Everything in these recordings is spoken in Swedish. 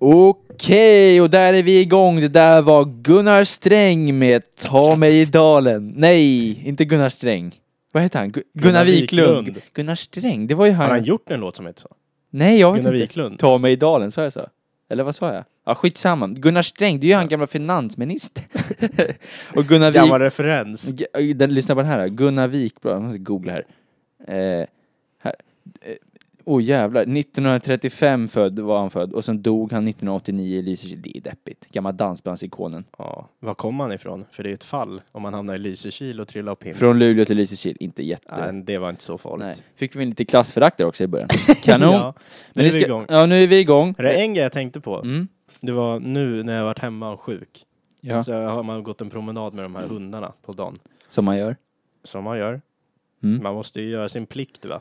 Okej, och där är vi igång. Det där var Gunnar Sträng med Ta mig i dalen. Nej, inte Gunnar Sträng. Vad heter han? Gu- Gunnar, Gunnar Wiklund. Wiklund. Gunnar Sträng, det var ju han. Har han gjort en låt som heter så? Nej, jag vet Gunnar inte. Wiklund? Ta mig i dalen, sa jag så? Eller vad sa jag? Ja, skitsamma. Gunnar Sträng, det är ju han gamla finansminister. och Gunnar Gammal Wik... referens. G- Den, lyssna på den här. Gunnar Wikblad, jag måste googla här. Eh, här. Eh, oh jävlar, 1935 född var han född och sen dog han 1989 i Lysekil. Det är deppigt. Gamla dansbandsikonen. Ja, var kom han ifrån? För det är ett fall om man hamnar i Lysekil och trillar upp hinder. Från Luleå till Lysekil, inte jätte... Nej, det var inte så farligt. Nej. Fick vi lite klassförakt där också i början. Kanon! ja, Men nu är vi ska- igång. Ja, nu är vi igång. Det är en grej jag tänkte på. Mm. Det var nu när jag varit hemma och sjuk. Ja, Så har man gått en promenad med de här hundarna på dagen. som man gör. Som man gör. Mm. Man måste ju göra sin plikt va.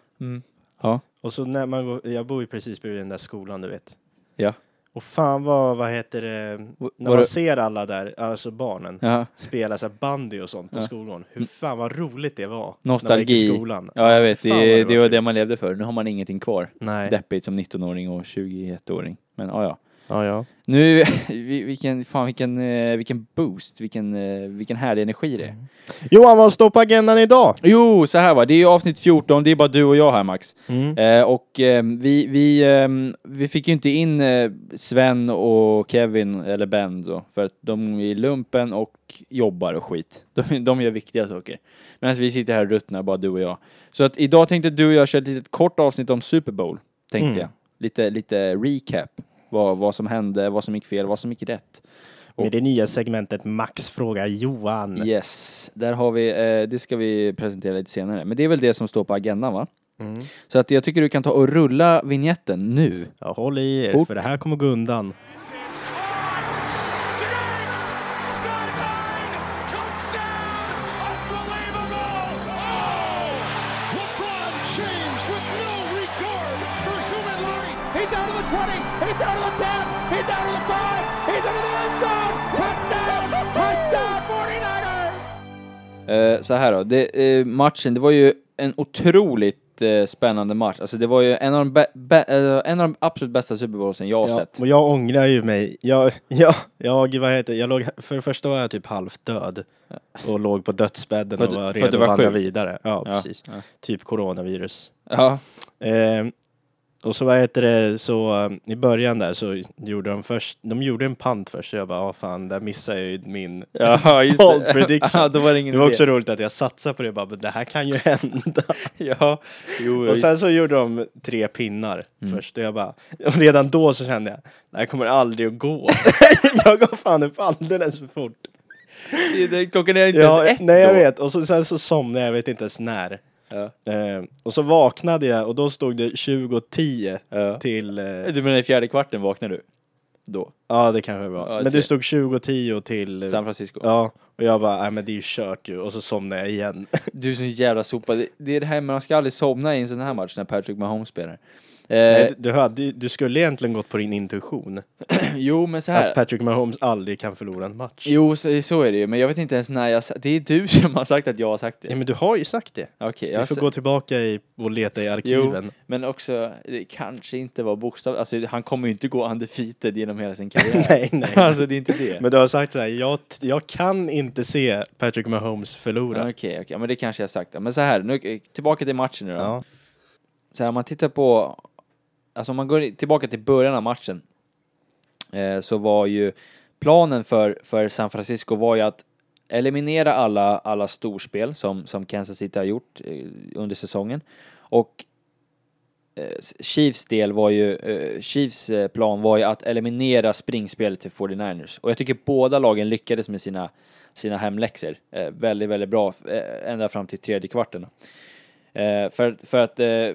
Ja. Och så när man går, jag bor ju precis bredvid den där skolan du vet. Ja. Och fan vad, vad heter det, när man det- ser alla där, alltså barnen, Ja. spela så bandy och sånt på Ja. skolgården. Hur fan vad roligt det var. Nostalgi. När man gick i skolan. ja, jag vet. Fan Det, det var det man levde för. Nu har man ingenting kvar. Nej. Deppigt som 19-åring och 21-åring. Men ja, ja. Ja, ja. Nu, vi- vilken, fan vilken, eh, vilken boost, vilken, eh, vilken härlig energi det är. Johan, vad står på agendan idag? Jo, så här va, det är ju avsnitt 14, det är bara du och jag här Max. Mm. Eh, och eh, vi, vi, eh, vi fick ju inte in eh, Sven och Kevin, eller Ben då, för att de är i lumpen och jobbar och skit. De, de gör viktiga saker. Medan vi sitter här och ruttnar, bara du och jag. Så att idag tänkte du och jag köra ett litet kort avsnitt om Super Bowl, tänkte Mm. jag. Lite, lite recap. Vad, vad som hände, vad som gick fel, vad som gick rätt. Med det nya segmentet Max fråga Johan. Yes, där har vi, eh, det ska vi presentera lite senare. Men det är väl det som står på agendan va? Mm. Så att jag tycker du kan ta och rulla vignetten nu. Ja, håll i er, Fort. för det här kommer gå undan. Eh, så här då, det, eh, matchen, det var ju en otroligt eh, spännande match. Alltså det var ju en av de, bä- bä- eh, en av de absolut bästa Super Bowlsen jag har Ja, sett. och jag ångrar ju mig. Jag, jag, jag, vad heter jag låg, För det första var jag typ halvt död. Och låg på dödsbädden För och var för att du redo var att vandra sjuk? vidare. Ja, Ja, precis. ja. Typ coronavirus. Ja, Eh, och så vad heter det, så eh, i början där så gjorde de först, de gjorde en pant först, så jag bara, ja fan, där missade jag ju min ja just Bold det. prediction. ja, då var det ingen Det var idé. också roligt att jag satsade på det, bara, men det här kan ju hända. Ja, jo, Och just- sen så gjorde de tre pinnar Mm. först och jag bara, och redan då så kände jag, det här kommer aldrig att gå. jag gav fan upp alldeles för fort. det, klockan är inte Ja, ens ett nej jag då. vet, och så, sen så somnade jag, jag vet inte ens när. Ja. Eh, och så vaknade jag och då stod det 2010 Ja. till, eh, Du menar i fjärde kvarten vaknade du? Då? ja det kanske var. Ja, men det- det stod 2010 till, eh, San Francisco? ja, och jag bara, nej men det är ju kört ju, och så somnade jag igen. Du är så jävla sopa. Det, det är det här, man ska aldrig somna i en sån här match när Patrick Mahomes spelar. Nej, Eh, du, du, hade, du skulle egentligen gått på din intuition. jo, men så här. Att Patrick Mahomes aldrig kan förlora en match. Jo, så, så är det ju, men jag vet inte ens när jag Det är du som har sagt att jag har sagt det. Ja, men du har ju sagt det. Okej, Vi jag får sa- gå tillbaka i, och leta i arkiven. men också, det kanske inte var bokstav, alltså han kommer ju inte gå undefeated genom hela sin karriär. nej, nej. alltså det är inte det. Men du har sagt så här, jag, jag kan inte se Patrick Mahomes förlora. Okej, okej, men det kanske jag har sagt. Men så här, nu, tillbaka till matchen nu då. Ja. Så här, om man tittar på, alltså om man går tillbaka till början av matchen, eh, så var ju planen för, för San Francisco var ju att eliminera alla, alla storspel som, som Kansas City har gjort eh, under säsongen. Och eh, Chiefs del var ju, eh, Chiefs eh, plan var ju att eliminera springspelet till 49ers. Och jag tycker båda lagen lyckades med sina, sina hemläxor. Eh, väldigt, väldigt bra, eh, ända fram till tredje kvarten. Eh, för, för att eh,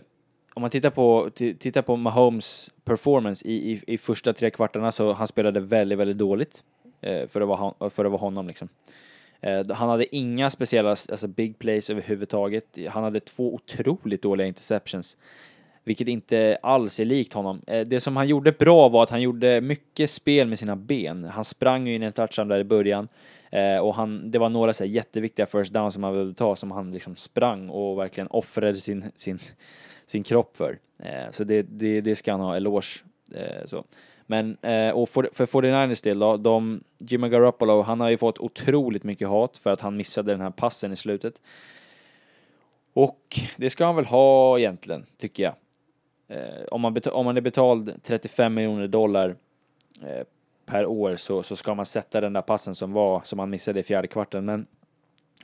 om man tittar på, tittar på Mahomes performance i, i, i första tre kvartarna så han spelade väldigt, väldigt dåligt eh, för, att vara, för att vara honom liksom. Eh, han hade inga speciella alltså big plays överhuvudtaget. Han hade två otroligt dåliga interceptions, vilket inte alls är likt honom. Eh, det som han gjorde bra var att han gjorde mycket spel med sina ben. Han sprang ju in en touchdown där i början eh, och han, det var några så här jätteviktiga first down som han behövde ta som han liksom sprang och verkligen offrade sin, sin, sin kropp för. Eh, så det, det, det ska han ha eloge. Eh, så. Men, eh, och för, för 49ers del då, de, Jimmy Garoppolo, han har ju fått otroligt mycket hat för att han missade den här passen i slutet. Och det ska han väl ha egentligen, tycker jag. Eh, om, man om man är betald 35 miljoner dollar eh, per år så, så ska man sätta den där passen som var, som han missade i fjärde kvarten. Men,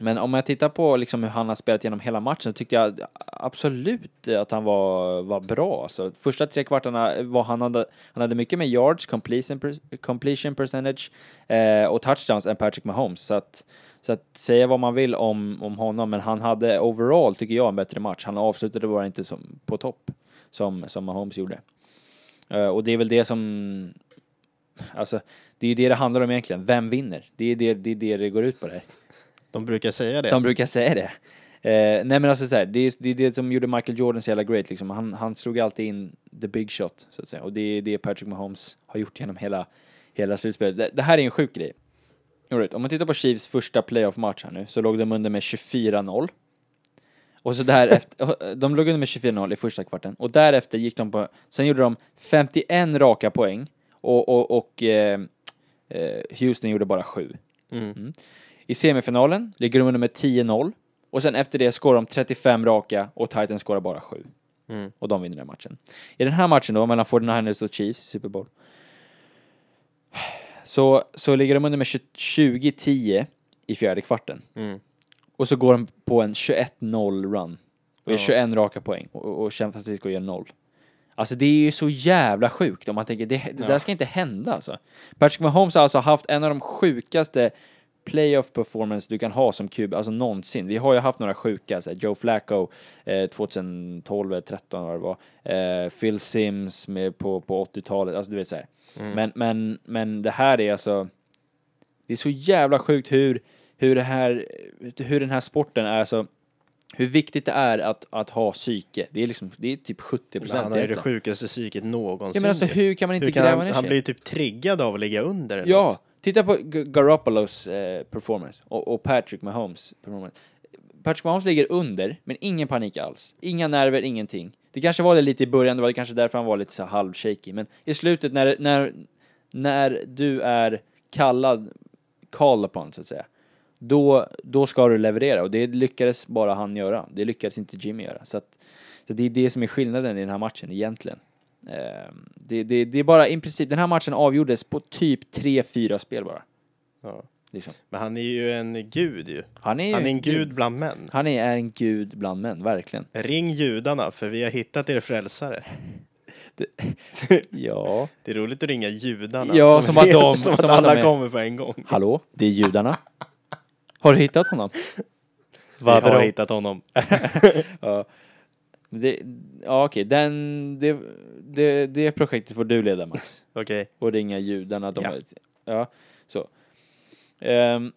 men om jag tittar på liksom hur han har spelat genom hela matchen så tyckte jag absolut att han var, var bra. Alltså, första tre kvartarna var han hade, han hade mycket mer yards, completion, completion percentage eh, och touchdowns än Patrick Mahomes. Så att, så att säga vad man vill om, om honom, men han hade overall, tycker jag, en bättre match. Han avslutade bara inte som, på topp, som, som Mahomes gjorde. Eh, och det är väl det som, alltså, det är ju det det handlar om egentligen. Vem vinner? Det är det det, är det, det går ut på det här. De brukar säga det. De brukar säga det. Eh, nej men alltså så här, det är det, är det som gjorde Michael Jordan så jävla great liksom. Han, han slog alltid in the big shot, så att säga. Och det är det Patrick Mahomes har gjort genom hela, hela slutspelet. Det, det här är en sjuk grej. Right, om man tittar på Chiefs första playoff-match här nu, så låg de under med 24-0. Och så därefter, de låg under med 24-0 i första kvarten. Och därefter gick de på, sen gjorde de 51 raka poäng. Och, och, och eh, eh, Houston gjorde bara 7. Mm. I semifinalen ligger de under med 10-0. Och sen efter det skårar de 35 raka och Titans skårar bara 7. Mm. Och de vinner den matchen. I den här matchen då, mellan 49ers och Chiefs, Super Bowl. Så, så ligger de under med 20 20-10 i fjärde kvarten. Mm. Och så går de på en 21-0 run. Och gör Ja. 21 raka poäng. Och, och San Francisco gör 0. Alltså det är ju så jävla sjukt om man tänker, det, det där Ja. ska inte hända alltså. Patrick Mahomes har alltså haft en av de sjukaste playoff performance du kan ha som QB, alltså någonsin. Vi har ju haft några sjuka, så Joe Flacco eh, 2012 eller 13 vad det var, eh, Phil Sims med på, på 80-talet, alltså du vet så här. Men, men, men det här är alltså, det är så jävla sjukt hur, hur det här, hur den här sporten är så, hur viktigt det är att, att ha psyke. Det är liksom, det är typ 70 Men procent han har ju det sjukaste psyket någonsin. Ja men alltså hur kan man inte Hur kan gräva han, ner han sig? blir ju typ triggad av att ligga under eller Ja, något titta på G- Garoppolos eh, performance och, och Patrick Mahomes performance. Patrick Mahomes ligger under, men ingen panik alls. Inga nerver, ingenting. Det kanske var det lite i början, det var kanske därför han var lite så halv-shaky, men i slutet när, när, när du är kallad, called upon så att säga, då, då ska du leverera och det lyckades bara han göra. Det lyckades inte Jimmy göra. Så, att, så det är det som är skillnaden i den här matchen egentligen. Ehm, det, det, det är bara i princip, den här matchen avgjordes på typ 3-4 spel bara. Ja. Liksom. Men han är ju en gud ju. Han är Han är en gud bland män. Han är en gud bland män, verkligen. Ring judarna för vi har hittat er frälsare. Ja. Det är roligt att ringa judarna. Ja, som att de- som som att alla kommer på en gång. Hallå, det är judarna. Har du hittat honom? Vi har hittat honom. Ja. Det, ja okej, den, det, det, det projektet får du leda Max. Okej. Och ringa judarna. De Ja. ja. ja, så. Ehm,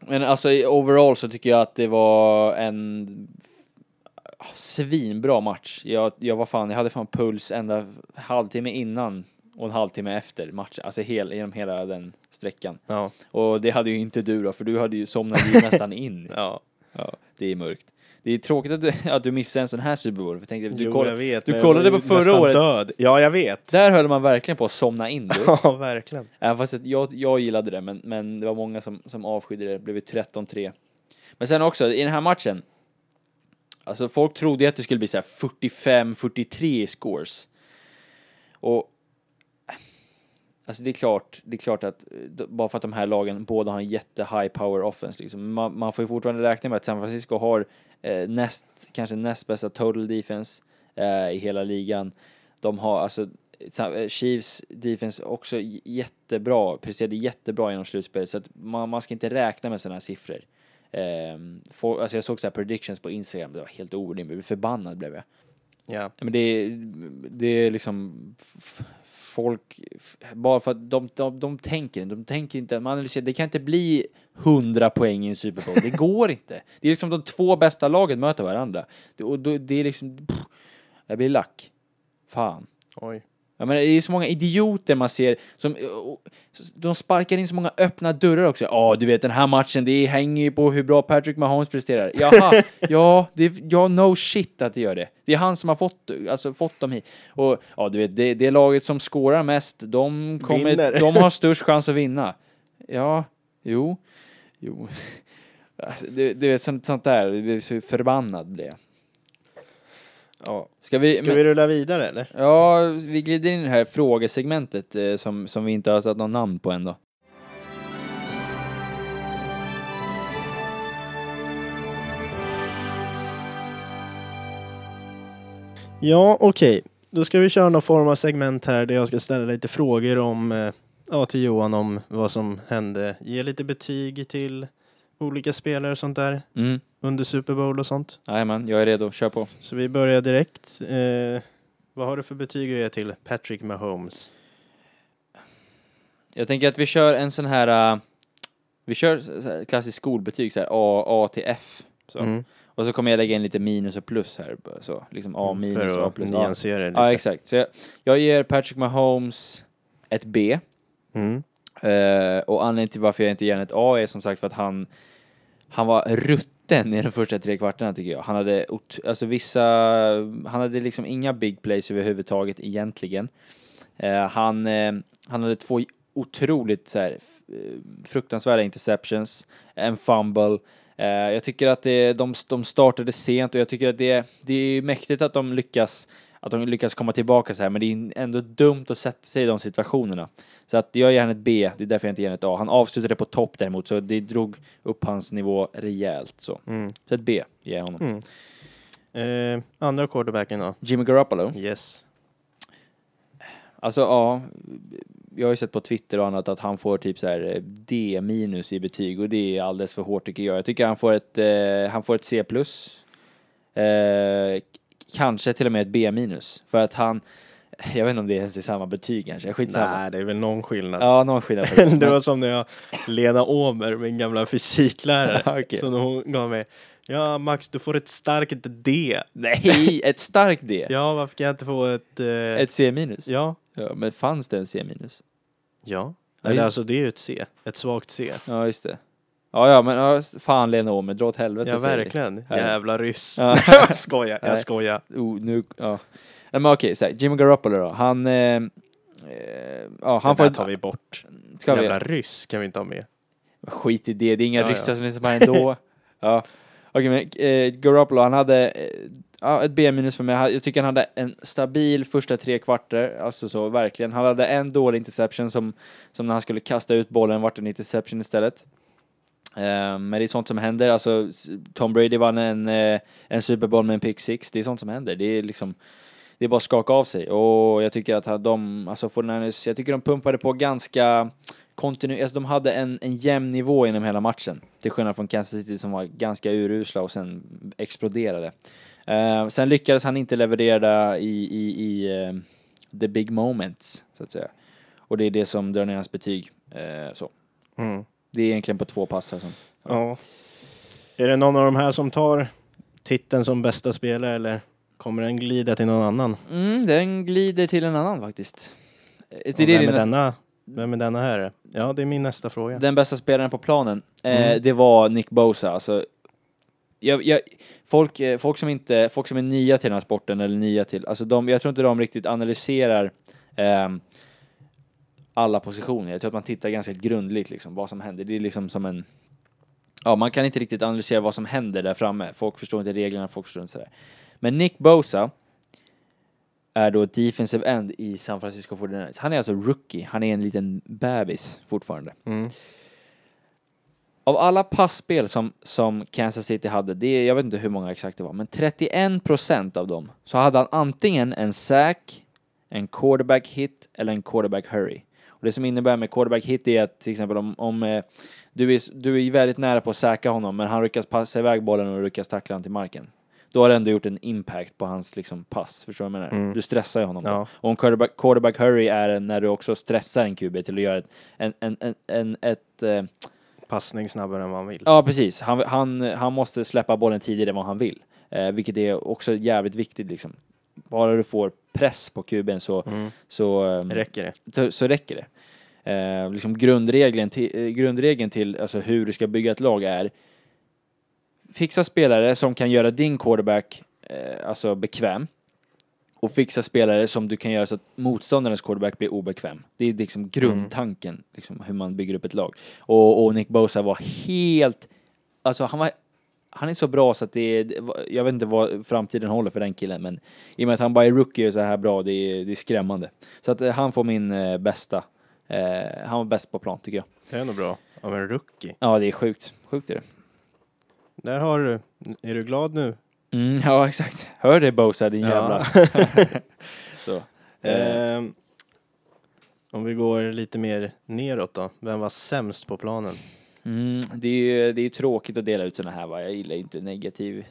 men alltså i overall så tycker jag att det var en ah, svinbra match. Jag, jag var fan, jag hade fan puls ända halvtimme innan och en halvtimme efter matchen. Alltså hel, genom hela den sträckan. Ja. Och det hade ju inte du då, för du hade ju somnat ju nästan in. Ja. Ja, det är mörkt. Det är tråkigt att du, att du missade en sån här Super Bowl. För tänkte, du, jo, koll, jag vet. du kollade på förra året. Död. Ja, jag vet. Där höll man verkligen på att somna in du. Ja, verkligen. Även fast jag, jag gillade det, men, men det var många som, som avskydde det. Det blev ju 13-3. Men sen också, i den här matchen. Alltså folk trodde att det skulle bli så här 45-43 i scores. Och... Alltså det är klart, det är klart att eh, bara för att de här lagen båda har en jätte high power offense liksom. Man, man får ju fortfarande räkna med att San Francisco har eh, näst, kanske näst bästa total defense eh, i hela ligan. De har alltså eh, Chiefs defense också jättebra, presterade jättebra genom slutspelet så att man, man ska inte räkna med sådana här siffror. Um, for, alltså jag såg så här predictions på Instagram, det var helt orimligt, förbannad blev jag. Ja. Men det är, det är liksom folk, bara för att de, de, de tänker inte, de tänker inte, man analyserar, det kan inte bli 100 poäng i en Super Bowl, det går inte. Det är liksom de två bästa lagen möter varandra. Det, och då, det är liksom, pff, jag blir lack. Fan. Oj. Jag menar, det är så många idioter man ser som... De sparkar in så många öppna dörrar också. Ja, du vet den här matchen, det hänger ju på hur bra Patrick Mahomes presterar. Jaha, ja, det, ja, no shit att det gör det. Det är han som har fått, alltså, fått dem hit. Och ja, du vet, det, det laget som skårar mest, de, kommer, Vinner. de har störst chans att vinna. Ja, jo, jo. Alltså, du, du vet, sånt, sånt där, så förbannad blir jag. Ja. Ska vi, Ska men- vi rulla vidare eller? Ja, vi glider in i det här frågesegmentet eh, som, som vi inte har satt någon namn på än då. Ja, okej. Då ska vi köra någon form av segment här där jag ska ställa lite frågor om, eh, ja, till Johan om vad som hände. Ge lite betyg till olika spelare och sånt där Mm. under Super Bowl och sånt. Jajamän, jag är redo. Kör på. Så vi börjar direkt. Eh, vad har du för betyg att ge till Patrick Mahomes? Jag tänker att vi kör en sån här... eh, vi kör här klassiskt skolbetyg, så här A, A till F. Så. Mm. Och så kommer jag lägga in lite minus och plus här. Så, liksom A minus för och A att plus. Ja, nyansera det lite. ja exakt. Så jag, jag ger Patrick Mahomes ett B. Mm. Eh, och anledningen till varför jag inte ger honom ett A är som sagt för att han, han var rutten i de första tre kvartarna tycker jag. Han hade, alltså vissa, han hade liksom inga big plays överhuvudtaget egentligen. Eh, han, eh, han hade två otroligt så här, eh, fruktansvärda interceptions, en fumble. Eh, jag tycker att det, de, de startade sent och jag tycker att det, det är mäktigt att de lyckas att de lyckas komma tillbaka så här, men det är ändå dumt att sätta sig i de situationerna. Så att jag ger honom ett B, det är därför jag inte ger honom ett A. Han avslutade på topp däremot, så det drog upp hans nivå rejält. Så, Mm. så ett B ger jag honom. Mm. Eh, andra quarterbacken då? Jimmy Garoppolo, Yes. alltså ja, jag har ju sett på Twitter och annat att han får typ så här eh, D minus i betyg och det är alldeles för hårt tycker jag. Jag tycker han får ett, eh, han får ett C plus. Eh, kanske till och med ett B minus. För att han, jag vet inte om det ens är samma betyg kanske, skitsamma. Nej, det är väl någon skillnad. Ja, någon skillnad det. det var som när jag, Lena Åmer, min gamla fysiklärare, så när hon gav mig Ja Max, du får ett starkt D. Nej, ett starkt D. Ja, varför kan jag inte få ett... Eh, Ett C minus? Ja. Ja, men fanns det en C minus? Ja. Eller alltså det är ju ett C. Ett svagt C. Ja, just det. Ja, ja, men ja, fan Lena Åhmer, dra åt helvete Ja, säger vi. verkligen. Ja. Jävla ryss. Ja. jag skojar, jag Nej. skojar. Oh, nu, ja. Nej, men okej, så här, Jimmy Garoppolo då. Han... Eh, eh, ja, han får får ett... tar vi bort. Ska vi? Jävla ryss kan vi inte ha med. Skit i det, det är inga Ja, ryssar som lyssnar på ändå. ja. Okej, men eh, Garoppolo, han hade eh, ett B minus för mig. Jag tycker han hade en stabil första tre kvarter, alltså så verkligen. Han hade en dålig interception som, som när han skulle kasta ut bollen vart en interception istället. Eh, men det är sånt som händer, alltså Tom Brady vann en, eh, en Super Bowl med en pick six, det är sånt som händer. Det är liksom det är bara att skaka av sig och jag tycker att de, alltså 49ers, jag tycker de pumpade på ganska kontinuerligt. alltså de hade en, en jämn nivå inom hela matchen. Till skillnad från Kansas City som var ganska urusla och sen exploderade. Uh, sen lyckades han inte leverera i, i, i uh, the big moments, så att säga. Och det är det som drar ner hans betyg. Uh, så. Mm. Det är egentligen på två pass här som... Ja. Är det någon av de här som tar titeln som bästa spelare eller kommer den glida till någon annan? Mm, den glider till en annan faktiskt. Eh, det är vem, är nästa- denna, vem är denna här? Ja, det är min nästa fråga. Den bästa spelaren på planen, eh, Mm. det var Nick Bosa. Alltså, jag, jag, folk, eh, folk, som inte, folk som är nya till den här sporten, eller nya till, alltså de, jag tror inte de riktigt analyserar ehm, alla positioner. Jag tror att man tittar ganska grundligt liksom, vad som händer. Det är liksom som en... Ja, man kan inte riktigt analysera vad som händer där framme. Folk förstår inte reglerna, folk förstår inte sådär. Men Nick Bosa är då defensive end i San Francisco 49ers. Han är alltså rookie. Han är en liten bebis fortfarande. Mm. Av alla passspel som, som Kansas City hade, det är, jag vet inte hur många exakt det var, men 31% av dem så hade han antingen en sack, en quarterback hit eller en quarterback hurry. Och det som innebär med quarterback hit är att till exempel om, om eh, du, är, du är väldigt nära på att säkra honom men han lyckas passa iväg bollen och lyckas tackla honom till marken. Då har du ändå gjort en impact på hans liksom, pass, förstår du vad jag menar? Mm. Du stressar ju honom. då. Ja. Och en quarterback, quarterback hurry är när du också stressar en QB till att göra ett, en, en, en, en, ett eh, Passning snabbare än man vill. Ja, precis. Han, han, han måste släppa bollen tidigare än vad han vill. Eh, vilket är också jävligt viktigt liksom. Bara du får press på kuben så, så, ehm, Räcker det? så, så räcker det. Eh, liksom grundregeln till, eh, grundregeln till alltså hur du ska bygga ett lag är fixa spelare som kan göra din quarterback eh, alltså bekväm och fixa spelare som du kan göra så att motståndarens quarterback blir obekväm. Det är liksom grundtanken, liksom, hur man bygger upp ett lag. Och, och Nick Bosa var helt, alltså han var han är så bra så att det är, jag vet inte vad framtiden håller för den killen, men i och med att han bara är rookie och så här bra, det är, det är skrämmande. Så att eh, han får min eh, bästa. Eh, han var bäst på plan tycker jag. Det är nog bra. Av en rookie. Ja, det är sjukt. Sjukt är det. Där har du. Är du glad nu? Mm, ja, exakt. Hör det Bosa, din Ja. jävla... så. Eh, om vi går lite mer neråt då. Vem var sämst på planen? Mm, det är ju det är ju tråkigt att dela ut såna här va. Jag gillar inte negativ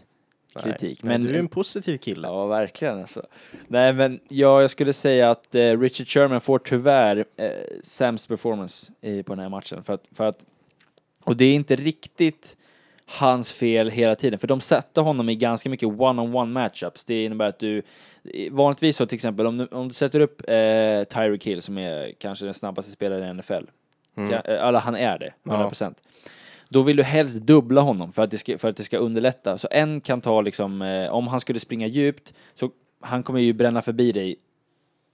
kritik. Nej, men du är en positiv kille. Ja, verkligen alltså. Nej, men ja, jag skulle säga att eh, Richard Sherman får tyvärr eh, sämst performance i, på den här matchen. För att, för att, och det är inte riktigt hans fel hela tiden, för de sätter honom i ganska mycket one-on-one matchups. Det innebär att du, vanligtvis så till exempel, om du, om du sätter upp eh, Tyreek Hill som är kanske den snabbaste spelaren i NFL, Mm. ja, eh, eller han är det, 100%. Då vill du helst dubbla honom för att det ska, för att det ska underlätta. Så en kan ta liksom, eh, om han skulle springa djupt, så han kommer ju bränna förbi dig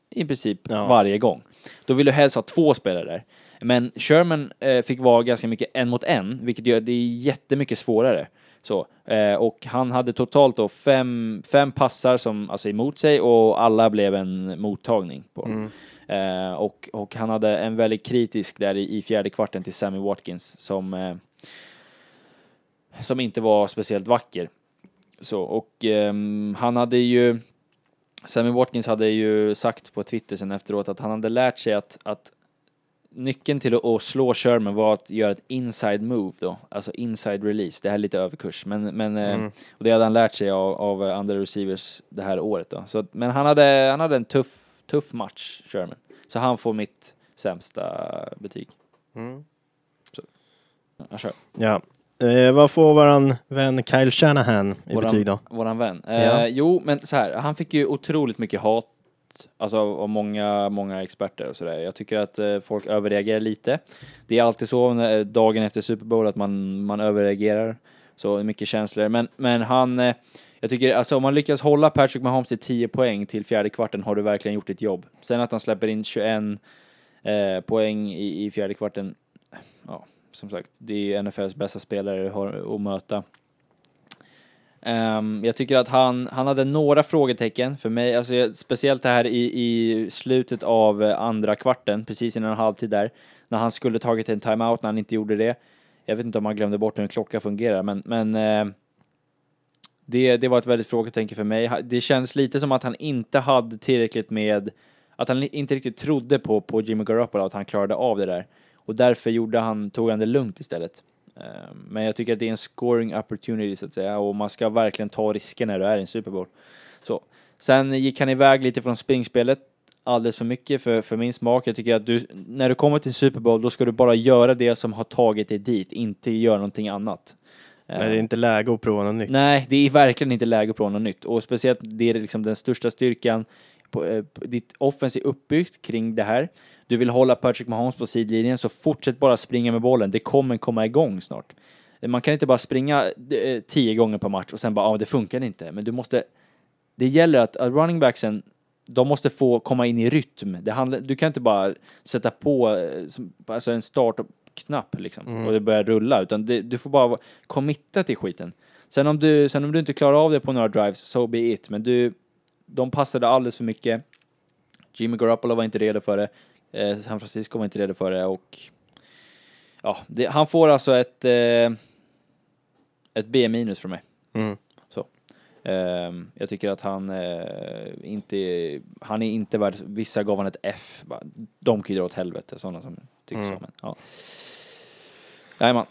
i princip Ja. varje gång. Då vill du helst ha två spelare där. Men Sherman eh, fick vara ganska mycket en mot en, vilket gör det är jättemycket svårare. Så, eh, och han hade totalt då fem, fem passar som, alltså emot sig och alla blev en mottagning på dem. Eh, och, och han hade en väldigt kritisk där i, i fjärde kvarten till Sammy Watkins som, eh, som inte var speciellt vacker. Så, och ehm, han hade ju, Sammy Watkins hade ju sagt på Twitter sen efteråt att han hade lärt sig att, att nyckeln till att, slå Sherman var att göra ett inside move då, alltså inside release. Det här är lite överkurs, men, men eh, och det hade han lärt sig av, av andra receivers det här året då. Så, men han hade, han hade en tuff, tuff match, Sherman. Så han får mitt sämsta betyg. Mm. Så, jag kör. Ja. Eh, vad får våran vän Kyle Shanahan i betyg då? Våran vän. Ja. Eh, jo, men så här, han fick ju otroligt mycket hat, alltså av många, många experter och sådär. Jag tycker att eh, folk överreagerar lite. Det är alltid så när, eh, dagen efter Super Bowl att man, man överreagerar. Så mycket känslor. Men, men han, eh, jag tycker, alltså om man lyckas hålla Patrick Mahomes till 10 poäng till fjärde kvarten har du verkligen gjort ditt jobb. Sen att han släpper in 21 eh, poäng i, i fjärde kvarten, ja, som sagt, det är ju NFLs bästa spelare har att möta. Um, jag tycker att han, han hade några frågetecken för mig, alltså jag- speciellt det här i, i slutet av eh, andra kvarten, precis innan halvtid där, när han skulle tagit en timeout när han inte gjorde det. Jag vet inte om han glömde bort hur en klocka fungerar, men, men uh, det, det var ett väldigt frågetecken för mig. Det känns lite som att han inte hade tillräckligt med, att han inte riktigt trodde på, på Jimmy Garoppolo, att han klarade av det där. Och därför gjorde han, tog han det lugnt istället. Eh, Men jag tycker att det är en scoring opportunity så att säga och man ska verkligen ta risker när du är i en Super Bowl. Så. Sen gick han iväg lite från springspelet alldeles för mycket för, för min smak. Jag tycker att du, när du kommer till Super Bowl då ska du bara göra det som har tagit dig dit, inte göra någonting annat. Nej, det är inte läge att prova något nytt. Nej, det är verkligen inte läge att prova något nytt. Och speciellt det är liksom den största styrkan. På, eh, på, ditt offens är uppbyggt kring det här. Du vill hålla Patrick Mahomes på sidlinjen, så fortsätt bara springa med bollen. Det kommer komma igång snart. Man kan inte bara springa eh, tio gånger per match och sen bara, ja, det funkar inte. Men du måste... Det gäller att, att running backsen, de måste få komma in i rytm. Det handlar, du kan inte bara sätta på eh, alltså en startknapp liksom, och det börjar rulla, utan det, du får bara committa till skiten. Sen om, du, sen om du inte klarar av det på några drives, so be it. Men du, de passade alldeles för mycket. Jimmy Garoppolo var inte redo för det. Eh, San Francisco var inte redo för det och ja, det, han får alltså ett, eh, ett B minus från mig. Mm. Så. Ehm, jag tycker att han eh, inte, han är inte värd, vissa gav han ett F. Bara, De kan ju dra åt helvete, sådana som tycker Mm. så. Men, ja. Jajamän.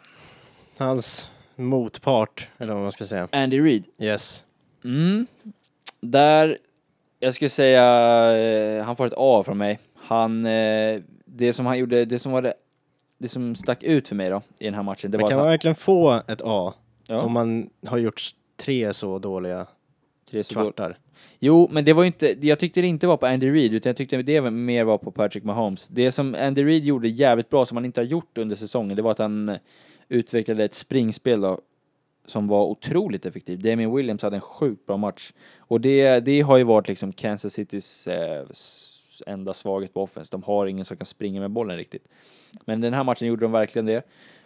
Hans motpart, eller vad man ska säga. Andy Reid. Yes. Mm. Där, jag skulle säga, eh, han får ett A från mig. Han, eh, det som han gjorde, det som var det, det som stack ut för mig då i den här matchen, det var kan man han, verkligen få ett A ja, om man har gjort tre så dåliga Tre så kvartar. Jo, men det var ju inte, jag tyckte det inte var på Andy Reid, utan jag tyckte det mer var på Patrick Mahomes. Det som Andy Reid gjorde jävligt bra, som han inte har gjort under säsongen, det var att han eh, utvecklade ett springspel då, som var otroligt effektivt. Damien Williams hade en sjukt bra match. Och det, det har ju varit liksom Kansas Citys eh, enda svaghet på offense. De har ingen som kan springa med bollen riktigt. Men den här matchen gjorde de verkligen det.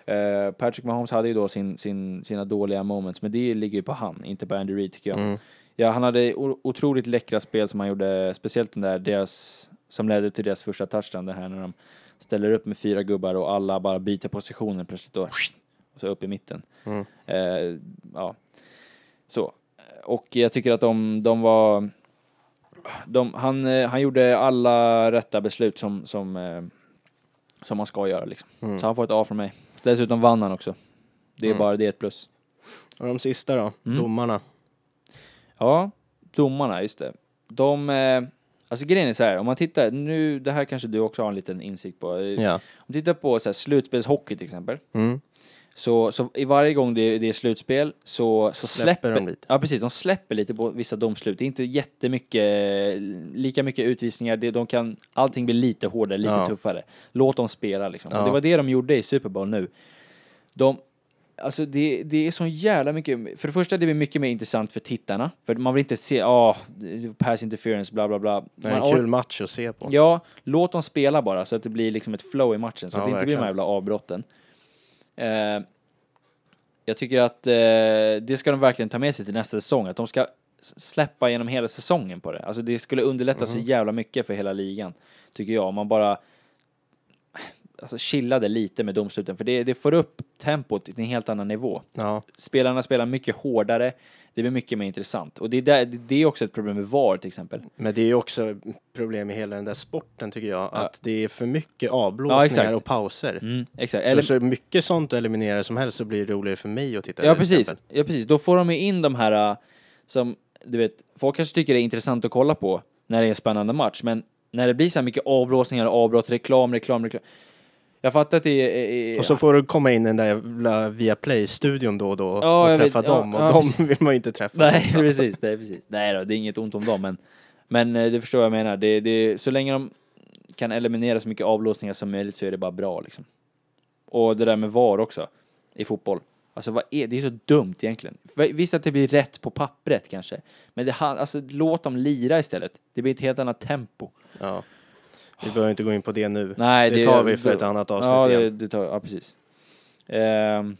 Eh, Patrick Mahomes hade ju då sin, sin, sina dåliga moments, men det ligger ju på han, inte på Andy Reid tycker jag. Mm. Ja, han hade otroligt läckra spel som han gjorde, speciellt den där deras, som ledde till deras första touchdown, det här när de ställer upp med fyra gubbar och alla bara byter positioner plötsligt då, och så upp i mitten. Mm. Eh, ja, så. Och jag tycker att de, de var, de, han, eh, han gjorde alla rätta beslut som, som, eh, som man ska göra liksom. Mm. Så han får ett A från mig. Dessutom vann han också. Det är Mm. bara det är ett plus. Och de sista då? Mm. Domarna? Ja, domarna, just det. De, eh, alltså grejen är så här, om man tittar, nu, det här kanske du också har en liten insikt på. Ja. Om du tittar på så här, slutspelshockey till exempel, Mm. Så, så i varje gång det, det är slutspel så, så Släpper släpper, de lite. Ja precis, de släpper lite på vissa domslut. Det är inte jättemycket, lika mycket utvisningar, det, de kan, allting blir lite hårdare, lite Ja. tuffare. Låt dem spela liksom. Ja. Det var det de gjorde i Super Bowl nu. De, Alltså det, det är så jävla mycket, för det första det blir mycket mer intressant för tittarna, för man vill inte se, ja, pass interference, bla bla bla. Det är Man en or- kul match att se på. Ja, låt dem spela bara så att det blir liksom ett flow i matchen, så Ja, att det inte blir de här verkligen. jävla avbrotten. Eh, jag tycker att eh, det ska de verkligen ta med sig till nästa säsong, att de ska släppa genom hela säsongen på det. Alltså det skulle underlätta Mhm. så jävla mycket för hela ligan, tycker jag, om man bara alltså chillade lite med domsluten, för det, det får upp tempot till en helt annan nivå. Ja. Spelarna spelar mycket hårdare, det blir mycket mer intressant. Och det är, där, det är också ett problem med VAR till exempel. Men det är också ett problem i hela den där sporten tycker jag. Ja. Att det är för mycket Ja, avblåsningar exakt. och pauser. Mm, exakt. Så, så mycket sånt att eliminera som helst så blir det roligare för mig att titta. Ja, precis. Ja, precis. Då får de ju in de här äh, som, du vet, folk kanske tycker det är intressant att kolla på när det är en spännande match, men när det blir så här mycket avblåsningar och avbrott, reklam, reklam, reklam. Jag fattar att det är... är Och så får du komma in i den där jävla Viaplay-studion då och då Ja, och träffa vet. Ja, dem. Och ja, de precis. vill man ju inte träffa. Nej, precis, nej, precis. Nej då, det är inget ont om dem, men, men eh, du förstår vad jag menar. Det, det, så länge de kan eliminera så mycket avblåsningar som möjligt så är det bara bra liksom. Och det där med VAR också, i fotboll. Alltså vad är, det är så dumt egentligen. Visst att det blir rätt på pappret kanske, men det, alltså, låt dem lira istället. Det blir ett helt annat tempo. Ja. Vi behöver inte gå in på det nu. Nej, det, tar vi för ett annat avsnitt ja, det, igen. det tar, ja, precis. Ehm,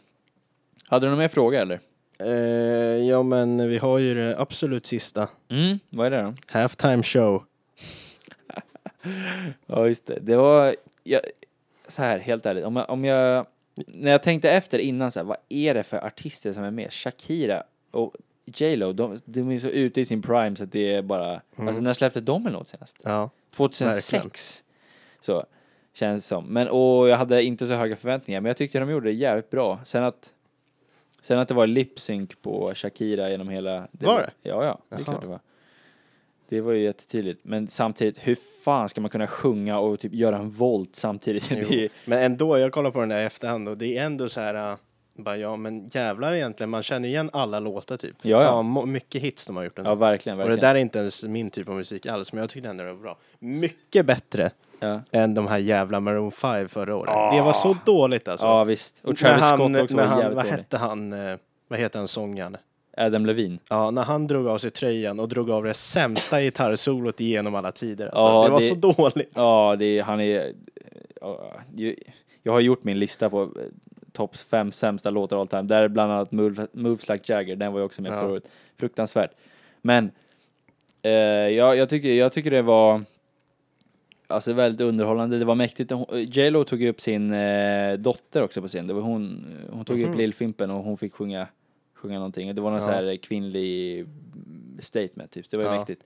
hade du någon mer fråga eller? Eh, ja, men vi har ju det absolut sista. Mm, vad är det då? Halftime show. Ja, just det. Det var, jag, så här, helt ärligt, om jag, om jag, när jag tänkte efter innan så här, vad är det för artister som är med? Shakira och J Lo, de, de är så ute i sin prime så att det är bara, alltså när släppte de en låt senast? Ja. 2006. Så, känns som. Men, och jag hade inte så höga förväntningar, men jag tyckte de gjorde det jävligt bra. Sen att, sen att det var lip-sync på Shakira genom hela... Var det? Ja, ja, det är klart det var. Det var ju jättetydligt. Men samtidigt, hur fan ska man kunna sjunga och typ göra en volt samtidigt? Det är, Men ändå, jag kollar på den där i efterhand och det är ändå så här, äh, bara ja men jävlar egentligen, man känner igen alla låtar typ. Ja, ja. Fan, mycket hits de har gjort ändå. ja, verkligen, och verkligen. det där är inte ens min typ av musik alls, men jag tyckte ändå det var bra. Mycket bättre ja. än de här jävla Maroon 5 förra året. Det var så dåligt alltså. ja, visst. Och När Travis han, Scott också när var han, Vad hette han, eh, vad heter han sångaren? Adam Levine. Ja, när han drog av sig tröjan och drog av det sämsta gitarrsolot genom alla tider. Alltså, Ja, det var det- så dåligt. Ja, det han är... ja, jag har gjort min lista på eh, topp fem sämsta låtar all time. Där är bland annat Move- Moves Like Jagger, den var ju också med Ja. förra året. Fruktansvärt. Men eh, jag, jag, tycker, jag tycker det var alltså väldigt underhållande. Det var mäktigt. Hon- J Lo tog ju upp sin eh, dotter också på scen. Det var hon, hon tog upp Mhm. Lillfimpen och hon fick sjunga, sjunga någonting. Det var någon Ja. så här kvinnlig statement typ. Det var ju Ja. mäktigt.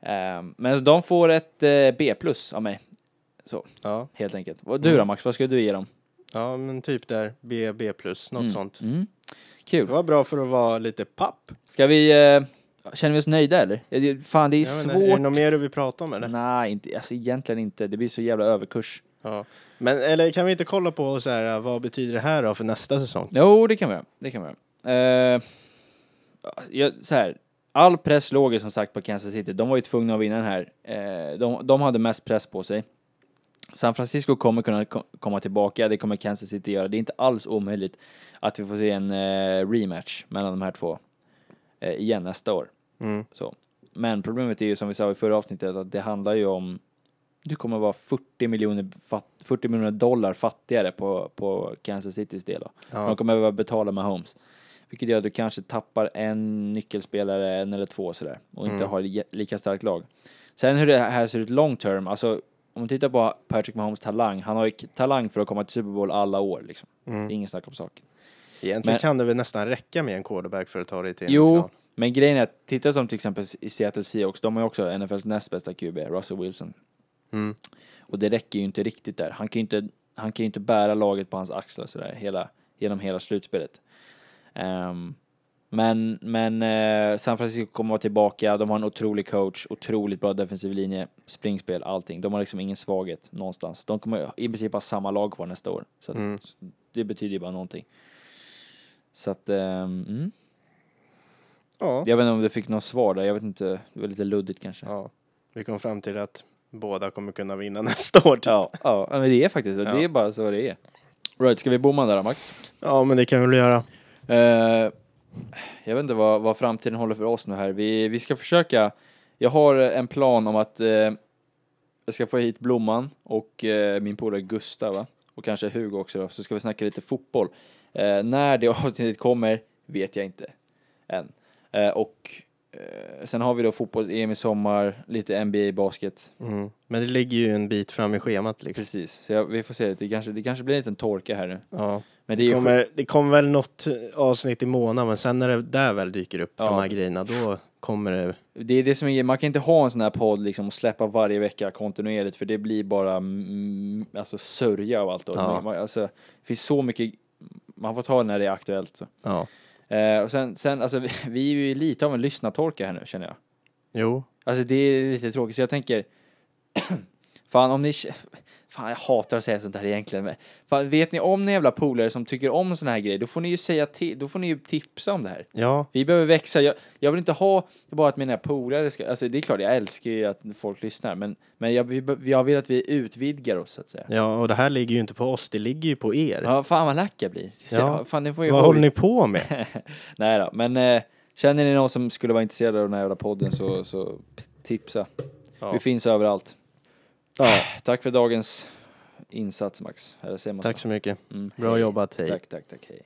Ehm, men de får ett eh, B plus av mig. Så, Ja, helt enkelt. Du då Mm. Max, vad skulle du ge dem? Ja men typ där B, B plus, något Mm. sånt. Mm. Det Kul. var bra för att vara lite papp. Ska vi, eh, känner vi oss nöjda eller? Det- Fan det är vet inte, Är det svårt. något mer du vill prata om eller? Nej, inte, alltså egentligen inte. Det blir så jävla överkurs. Ja. Men eller kan vi inte kolla på så här, vad betyder det här då för nästa säsong? Jo, det kan vi göra. Det kan vi göra. Eh, jag, så här, all press låg ju som sagt på Kansas City. De var ju tvungna att vinna den här. Eh, de, de hade mest press på sig. San Francisco kommer kunna ko- komma tillbaka, det kommer Kansas City göra. Det är inte alls omöjligt att vi får se en eh, rematch mellan de här två eh, igen nästa år. Mm. Så. Men problemet är ju som vi sa i förra avsnittet att det handlar ju om du kommer vara 40 miljoner, fat, 40 miljoner dollar fattigare på, på Kansas Citys del då. Ja. De kommer behöva betala med Homes. Vilket gör att du kanske tappar en nyckelspelare, en eller två sådär. Och inte Mm. har li- lika starkt lag. Sen hur det här ser ut long term, alltså om man tittar på Patrick Mahomes talang, han har ju talang för att komma till Super Bowl alla år liksom. Det är Mm. ingen snack om saken. Egentligen Men- kan det väl nästan räcka med en quarterback för att ta dig till en Jo, final. men grejen är att titta som till exempel i Seattle Seahawks, de har ju också NFLs näst bästa QB, Russell Wilson. Mm. Och det räcker ju inte riktigt där. Han kan ju inte, han kan inte bära laget på hans axlar sådär hela, genom hela slutspelet. Ehm, men men eh, San Francisco kommer vara tillbaka, de har en otrolig coach, otroligt bra defensiv linje, springspel, allting. De har liksom ingen svaghet någonstans. De kommer i princip ha samma lag kvar nästa år. Så Mm. det betyder ju bara någonting. Så att, ehm, mm. Ja. Jag vet inte om du fick något svar där, jag vet inte, det var lite luddigt kanske. ja. Vi kom fram till att båda kommer kunna vinna nästa år. typ. Ja, ja, men det är faktiskt. Ja. Det är bara så det är. Right, ska vi bomma där Max? ja, men det kan vi väl göra. Eh, jag vet inte vad, vad framtiden håller för oss nu här. Vi, vi ska försöka, jag har en plan om att eh, jag ska få hit Blomman och eh, min polare Gustav va? och kanske Hugo också då, så ska vi snacka lite fotboll. Eh, när det avsnittet kommer vet jag inte än. Eh, och eh, sen har vi då fotbolls-EM i sommar, lite NBA basket. Mm. Men det ligger ju en bit fram i schemat liksom. Precis, så jag, vi får se. Det kanske, det kanske blir en liten torka här nu. Ja. Men det Det ju kommer, det kommer väl något avsnitt i månaden, men sen när det där väl dyker upp, Ja. de här grejerna, då kommer det... Det är det som är, man kan inte ha en sån här podd liksom och släppa varje vecka kontinuerligt för det blir bara mm, alltså sörja av allt. Ja. Alltså, det finns så mycket, man får ta det när det är aktuellt. Så. Ja. Eh, och sen, sen alltså, vi, vi är ju lite av en lyssnartorka här nu känner jag. Jo. Alltså det är lite tråkigt så jag tänker, fan om ni, fan jag hatar att säga sånt här egentligen. Men, fan, vet ni om ni jävla polare som tycker om såna här grejer, då får ni ju säga till, då får ni ju tipsa om det här. Ja. Vi behöver växa. Jag, jag vill inte ha bara att mina polare ska, alltså det är klart jag älskar ju att folk lyssnar, men, men jag, vi, jag vill att vi utvidgar oss så att säga. Ja, och det här ligger ju inte på oss, det ligger ju på er. Ja, fan vad lack jag blir. Ja. Fan, ni får ju Vad håller ni på med? Nej då, men eh, känner ni någon som skulle vara intresserad av den här jävla podden så, så tipsa. Ja. Vi finns överallt. Ja, tack för dagens insats Max. Tack så? så mycket. Mm, Bra hej. jobbat, hej. Tack, tack, tack, hej.